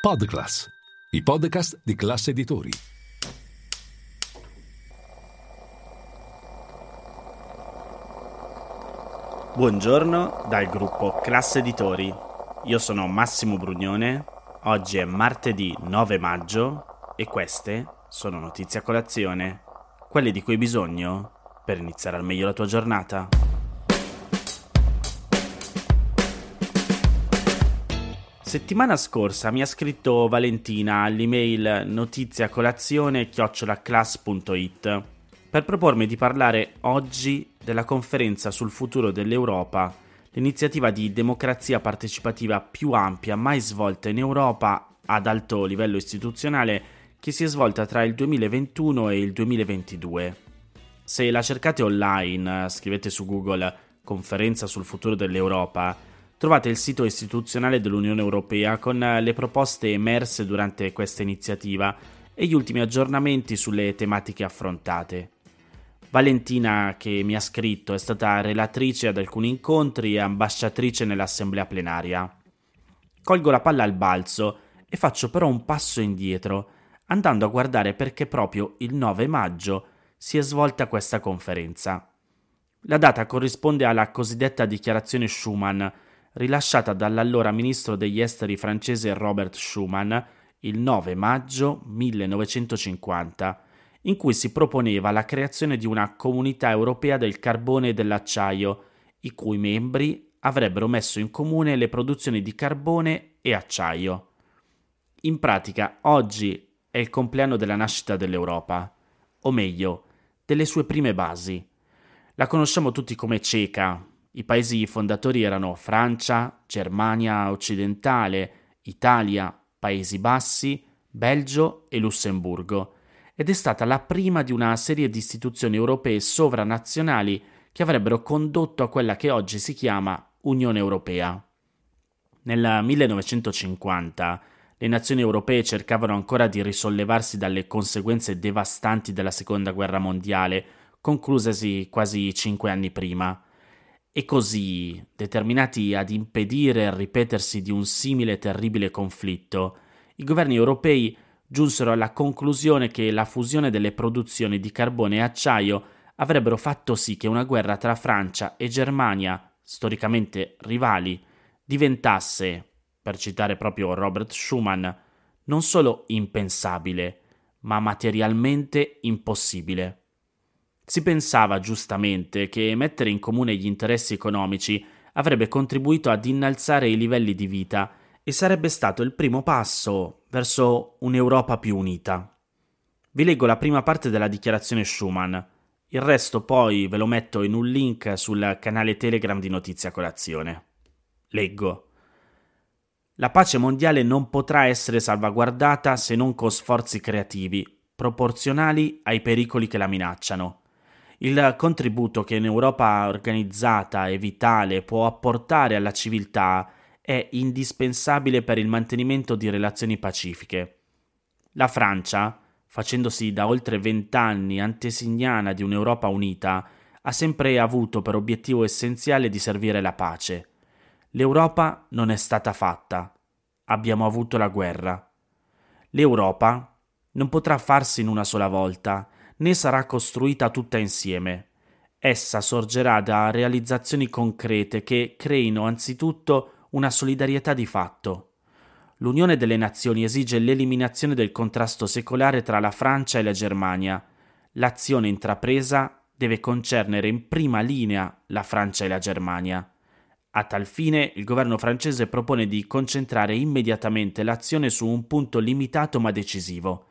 Podclass, i podcast di classe editori. Buongiorno dal gruppo Classe Editori. Io sono Massimo Brugnone. Oggi è martedì 9 maggio e queste sono notizie a colazione, quelle di cui hai bisogno per iniziare al meglio la tua giornata. Settimana scorsa mi ha scritto Valentina all'email notiziacolazione-class.it per propormi di parlare oggi della conferenza sul futuro dell'Europa, l'iniziativa di democrazia partecipativa più ampia mai svolta in Europa ad alto livello istituzionale che si è svolta tra il 2021 e il 2022. Se la cercate online, scrivete su Google conferenza sul futuro dell'Europa, trovate il sito istituzionale dell'Unione Europea con le proposte emerse durante questa iniziativa e gli ultimi aggiornamenti sulle tematiche affrontate. Valentina, che mi ha scritto, è stata relatrice ad alcuni incontri e ambasciatrice nell'assemblea plenaria. Colgo la palla al balzo e faccio però un passo indietro, andando a guardare perché proprio il 9 maggio si è svolta questa conferenza. La data corrisponde alla cosiddetta dichiarazione Schuman, rilasciata dall'allora ministro degli esteri francese Robert Schuman il 9 maggio 1950, in cui si proponeva la creazione di una comunità europea del carbone e dell'acciaio, i cui membri avrebbero messo in comune le produzioni di carbone e acciaio. In pratica, oggi è il compleanno della nascita dell'Europa, o meglio, delle sue prime basi. La conosciamo tutti come CECA, i paesi fondatori erano Francia, Germania occidentale, Italia, Paesi Bassi, Belgio e Lussemburgo, ed è stata la prima di una serie di istituzioni europee sovranazionali che avrebbero condotto a quella che oggi si chiama Unione Europea. Nel 1950 le nazioni europee cercavano ancora di risollevarsi dalle conseguenze devastanti della Seconda Guerra Mondiale, conclusasi quasi cinque anni prima. E così, determinati ad impedire il ripetersi di un simile terribile conflitto, i governi europei giunsero alla conclusione che la fusione delle produzioni di carbone e acciaio avrebbero fatto sì che una guerra tra Francia e Germania, storicamente rivali, diventasse, per citare proprio Robert Schuman, non solo impensabile, ma materialmente impossibile. Si pensava giustamente che mettere in comune gli interessi economici avrebbe contribuito ad innalzare i livelli di vita e sarebbe stato il primo passo verso un'Europa più unita. Vi leggo la prima parte della dichiarazione Schuman, il resto poi ve lo metto in un link sul canale Telegram di Notizia Colazione. Leggo. La pace mondiale non potrà essere salvaguardata se non con sforzi creativi, proporzionali ai pericoli che la minacciano. Il contributo che un'Europa organizzata e vitale può apportare alla civiltà è indispensabile per il mantenimento di relazioni pacifiche. La Francia, facendosi da oltre vent'anni antesignana di un'Europa unita, ha sempre avuto per obiettivo essenziale di servire la pace. L'Europa non è stata fatta. Abbiamo avuto la guerra. L'Europa non potrà farsi in una sola volta, né sarà costruita tutta insieme. Essa sorgerà da realizzazioni concrete che creino anzitutto una solidarietà di fatto. L'Unione delle Nazioni esige l'eliminazione del contrasto secolare tra la Francia e la Germania. L'azione intrapresa deve concernere in prima linea la Francia e la Germania. A tal fine il governo francese propone di concentrare immediatamente l'azione su un punto limitato ma decisivo.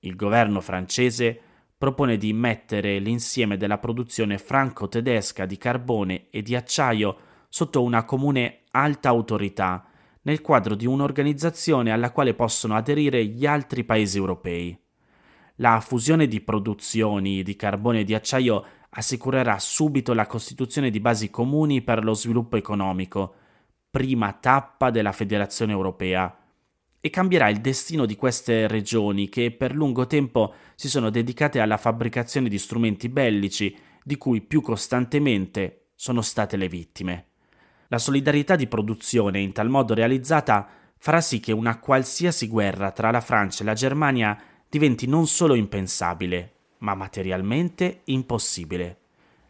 Il governo francese propone di mettere l'insieme della produzione franco-tedesca di carbone e di acciaio sotto una comune alta autorità, nel quadro di un'organizzazione alla quale possono aderire gli altri paesi europei. La fusione di produzioni di carbone e di acciaio assicurerà subito la costituzione di basi comuni per lo sviluppo economico, prima tappa della Federazione europea, e cambierà il destino di queste regioni che per lungo tempo si sono dedicate alla fabbricazione di strumenti bellici, di cui più costantemente sono state le vittime. La solidarietà di produzione in tal modo realizzata farà sì che una qualsiasi guerra tra la Francia e la Germania diventi non solo impensabile, ma materialmente impossibile.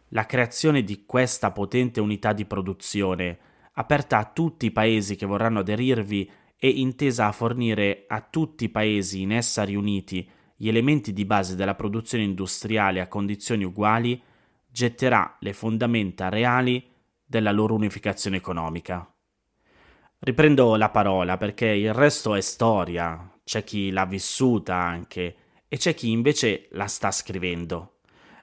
La creazione di questa potente unità di produzione, aperta a tutti i paesi che vorranno aderirvi e intesa a fornire a tutti i paesi in essa riuniti gli elementi di base della produzione industriale a condizioni uguali, getterà le fondamenta reali della loro unificazione economica. Riprendo la parola perché il resto è storia, c'è chi l'ha vissuta anche e c'è chi invece la sta scrivendo.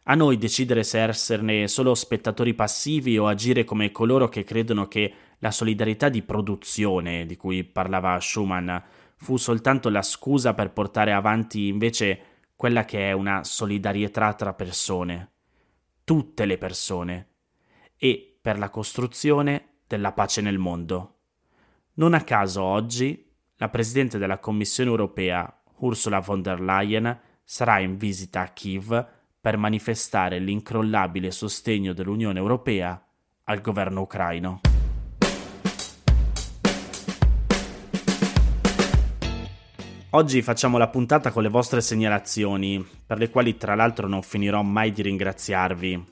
A noi decidere se esserne solo spettatori passivi o agire come coloro che credono che la solidarietà di produzione di cui parlava Schumann fu soltanto la scusa per portare avanti invece quella che è una solidarietà tra persone, tutte le persone, e per la costruzione della pace nel mondo. Non a caso oggi la Presidente della Commissione europea, Ursula von der Leyen, sarà in visita a Kiev per manifestare l'incrollabile sostegno dell'Unione Europea al governo ucraino. Oggi facciamo la puntata con le vostre segnalazioni, per le quali tra l'altro non finirò mai di ringraziarvi.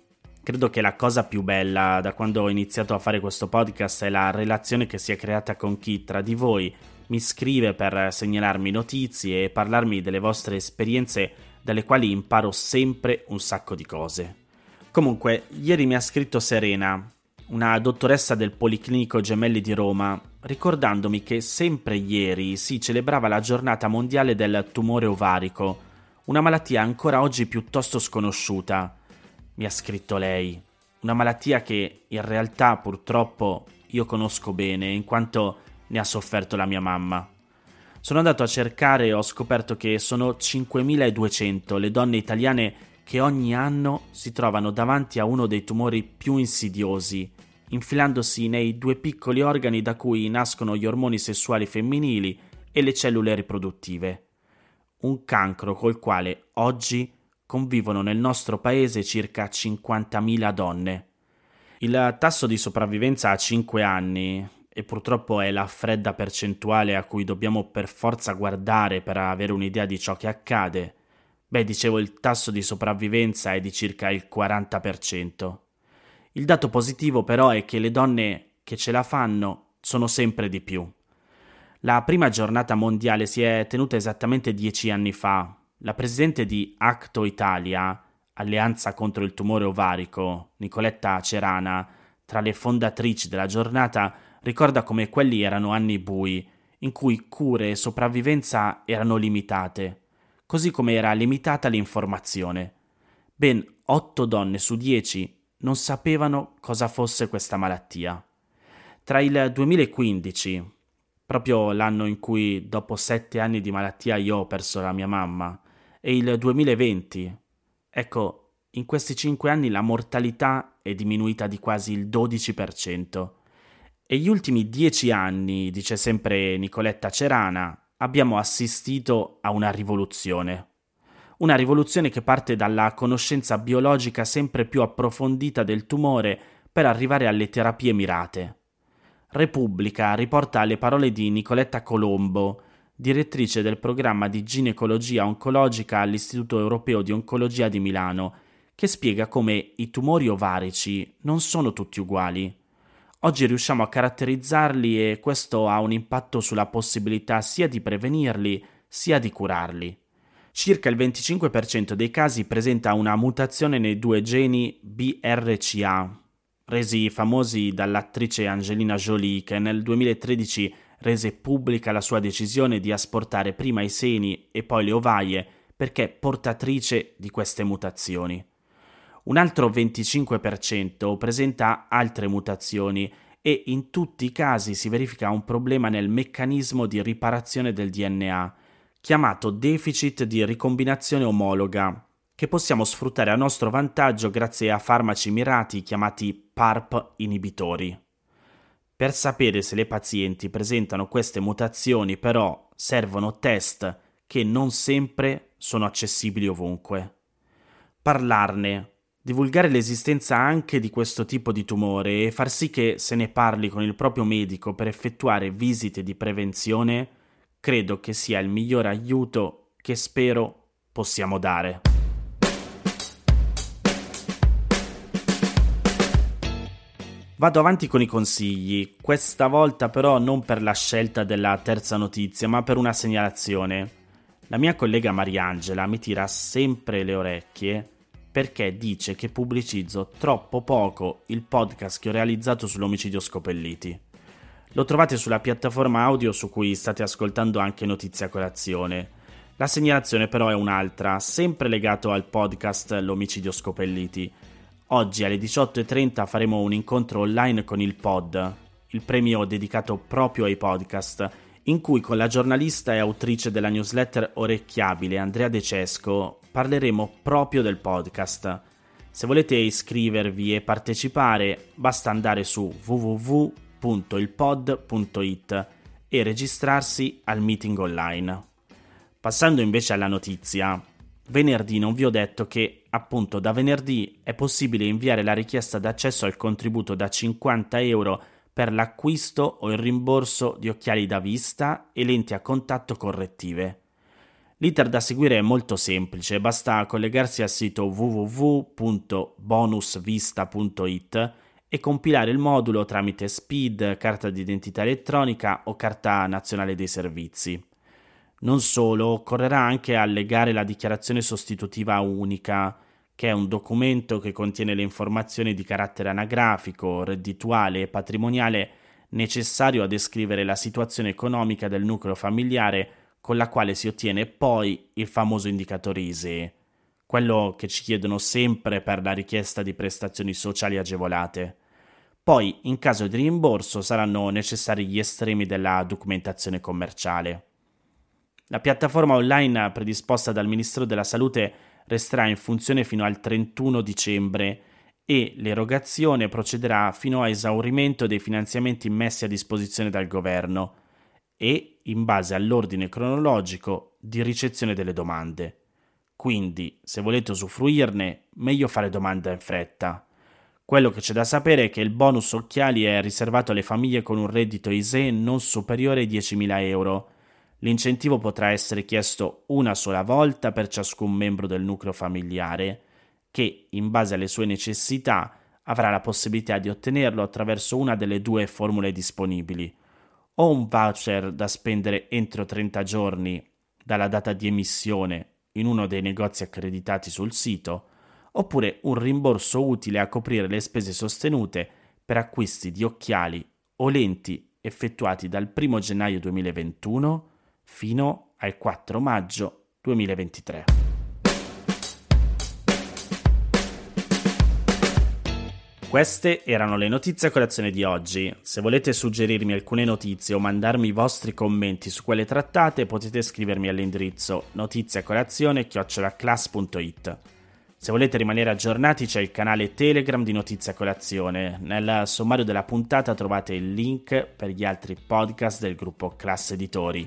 Credo che la cosa più bella da quando ho iniziato a fare questo podcast è la relazione che si è creata con chi tra di voi mi scrive per segnalarmi notizie e parlarmi delle vostre esperienze dalle quali imparo sempre un sacco di cose. Comunque, ieri mi ha scritto Serena, una dottoressa del Policlinico Gemelli di Roma, ricordandomi che sempre ieri si celebrava la giornata mondiale del tumore ovarico, una malattia ancora oggi piuttosto sconosciuta mi ha scritto lei. Una malattia che in realtà purtroppo io conosco bene, in quanto ne ha sofferto la mia mamma. Sono andato a cercare e ho scoperto che sono 5200 le donne italiane che ogni anno si trovano davanti a uno dei tumori più insidiosi, infilandosi nei due piccoli organi da cui nascono gli ormoni sessuali femminili e le cellule riproduttive. Un cancro col quale oggi convivono nel nostro paese circa 50.000 donne. Il tasso di sopravvivenza a 5 anni, e purtroppo è la fredda percentuale a cui dobbiamo per forza guardare per avere un'idea di ciò che accade, beh dicevo il tasso di sopravvivenza è di circa il 40%. Il dato positivo però è che le donne che ce la fanno sono sempre di più. La prima giornata mondiale si è tenuta esattamente dieci anni fa, la presidente di Acto Italia, Alleanza contro il tumore ovarico, Nicoletta Cerana, tra le fondatrici della giornata, ricorda come quelli erano anni bui, in cui cure e sopravvivenza erano limitate, così come era limitata l'informazione. Ben otto donne su dieci non sapevano cosa fosse questa malattia. Tra il 2015, proprio l'anno in cui dopo sette anni di malattia io ho perso la mia mamma, e il 2020. Ecco, in questi cinque anni la mortalità è diminuita di quasi il 12%. E gli ultimi dieci anni, dice sempre Nicoletta Cerana, abbiamo assistito a una rivoluzione. Una rivoluzione che parte dalla conoscenza biologica sempre più approfondita del tumore per arrivare alle terapie mirate. Repubblica riporta le parole di Nicoletta Colombo, direttrice del programma di ginecologia oncologica all'Istituto Europeo di Oncologia di Milano, che spiega come i tumori ovarici non sono tutti uguali. Oggi riusciamo a caratterizzarli e questo ha un impatto sulla possibilità sia di prevenirli sia di curarli. Circa il 25% dei casi presenta una mutazione nei due geni BRCA, resi famosi dall'attrice Angelina Jolie che nel 2013 rese pubblica la sua decisione di asportare prima i seni e poi le ovaie perché portatrice di queste mutazioni. Un altro 25% presenta altre mutazioni e in tutti i casi si verifica un problema nel meccanismo di riparazione del DNA, chiamato deficit di ricombinazione omologa, che possiamo sfruttare a nostro vantaggio grazie a farmaci mirati chiamati PARP inibitori. Per sapere se le pazienti presentano queste mutazioni però servono test che non sempre sono accessibili ovunque. Parlarne, Divulgare l'esistenza anche di questo tipo di tumore e far sì che se ne parli con il proprio medico per effettuare visite di prevenzione credo che sia il miglior aiuto che spero possiamo dare. Vado avanti con i consigli, questa volta però non per la scelta della terza notizia, ma per una segnalazione. La mia collega Mariangela mi tira sempre le orecchie perché dice che pubblicizzo troppo poco il podcast che ho realizzato sull'omicidio Scopelliti. Lo trovate sulla piattaforma audio su cui state ascoltando anche Notizia Colazione. La segnalazione però è un'altra, sempre legato al podcast L'omicidio Scopelliti. Oggi alle 18.30 faremo un incontro online con il Pod, il premio dedicato proprio ai podcast, in cui con la giornalista e autrice della newsletter Orecchiabile Andrea De Cesco parleremo proprio del podcast. Se volete iscrivervi e partecipare, basta andare su www.ilpod.it e registrarsi al meeting online. Passando invece alla notizia, venerdì non vi ho detto che appunto da venerdì è possibile inviare la richiesta d'accesso al contributo da 50 euro per l'acquisto o il rimborso di occhiali da vista e lenti a contatto correttive. L'iter da seguire è molto semplice, basta collegarsi al sito www.bonusvista.it e compilare il modulo tramite SPID, carta d'identità elettronica o carta nazionale dei servizi. Non solo, occorrerà anche allegare la dichiarazione sostitutiva unica, che è un documento che contiene le informazioni di carattere anagrafico, reddituale e patrimoniale necessario a descrivere la situazione economica del nucleo familiare con la quale si ottiene poi il famoso indicatore ISEE, quello che ci chiedono sempre per la richiesta di prestazioni sociali agevolate. Poi, in caso di rimborso, saranno necessari gli estremi della documentazione commerciale. La piattaforma online predisposta dal Ministro della Salute resterà in funzione fino al 31 dicembre e l'erogazione procederà fino a esaurimento dei finanziamenti messi a disposizione dal governo e in base all'ordine cronologico di ricezione delle domande. Quindi, se volete usufruirne, meglio fare domanda in fretta. Quello che c'è da sapere è che il bonus occhiali è riservato alle famiglie con un reddito ISE non superiore ai 10.000 euro. L'incentivo potrà essere chiesto una sola volta per ciascun membro del nucleo familiare, che, in base alle sue necessità, avrà la possibilità di ottenerlo attraverso una delle due formule disponibili. O un voucher da spendere entro 30 giorni dalla data di emissione in uno dei negozi accreditati sul sito, oppure un rimborso utile a coprire le spese sostenute per acquisti di occhiali o lenti effettuati dal 1 gennaio 2021 fino al 4 maggio 2023. Queste erano le notizie a colazione di oggi. Se volete suggerirmi alcune notizie o mandarmi i vostri commenti su quelle trattate, potete scrivermi all'indirizzo notiziacolazione.it. Se volete rimanere aggiornati c'è il canale Telegram di Notizia Colazione. Nel sommario della puntata trovate il link per gli altri podcast del gruppo Classe Editori.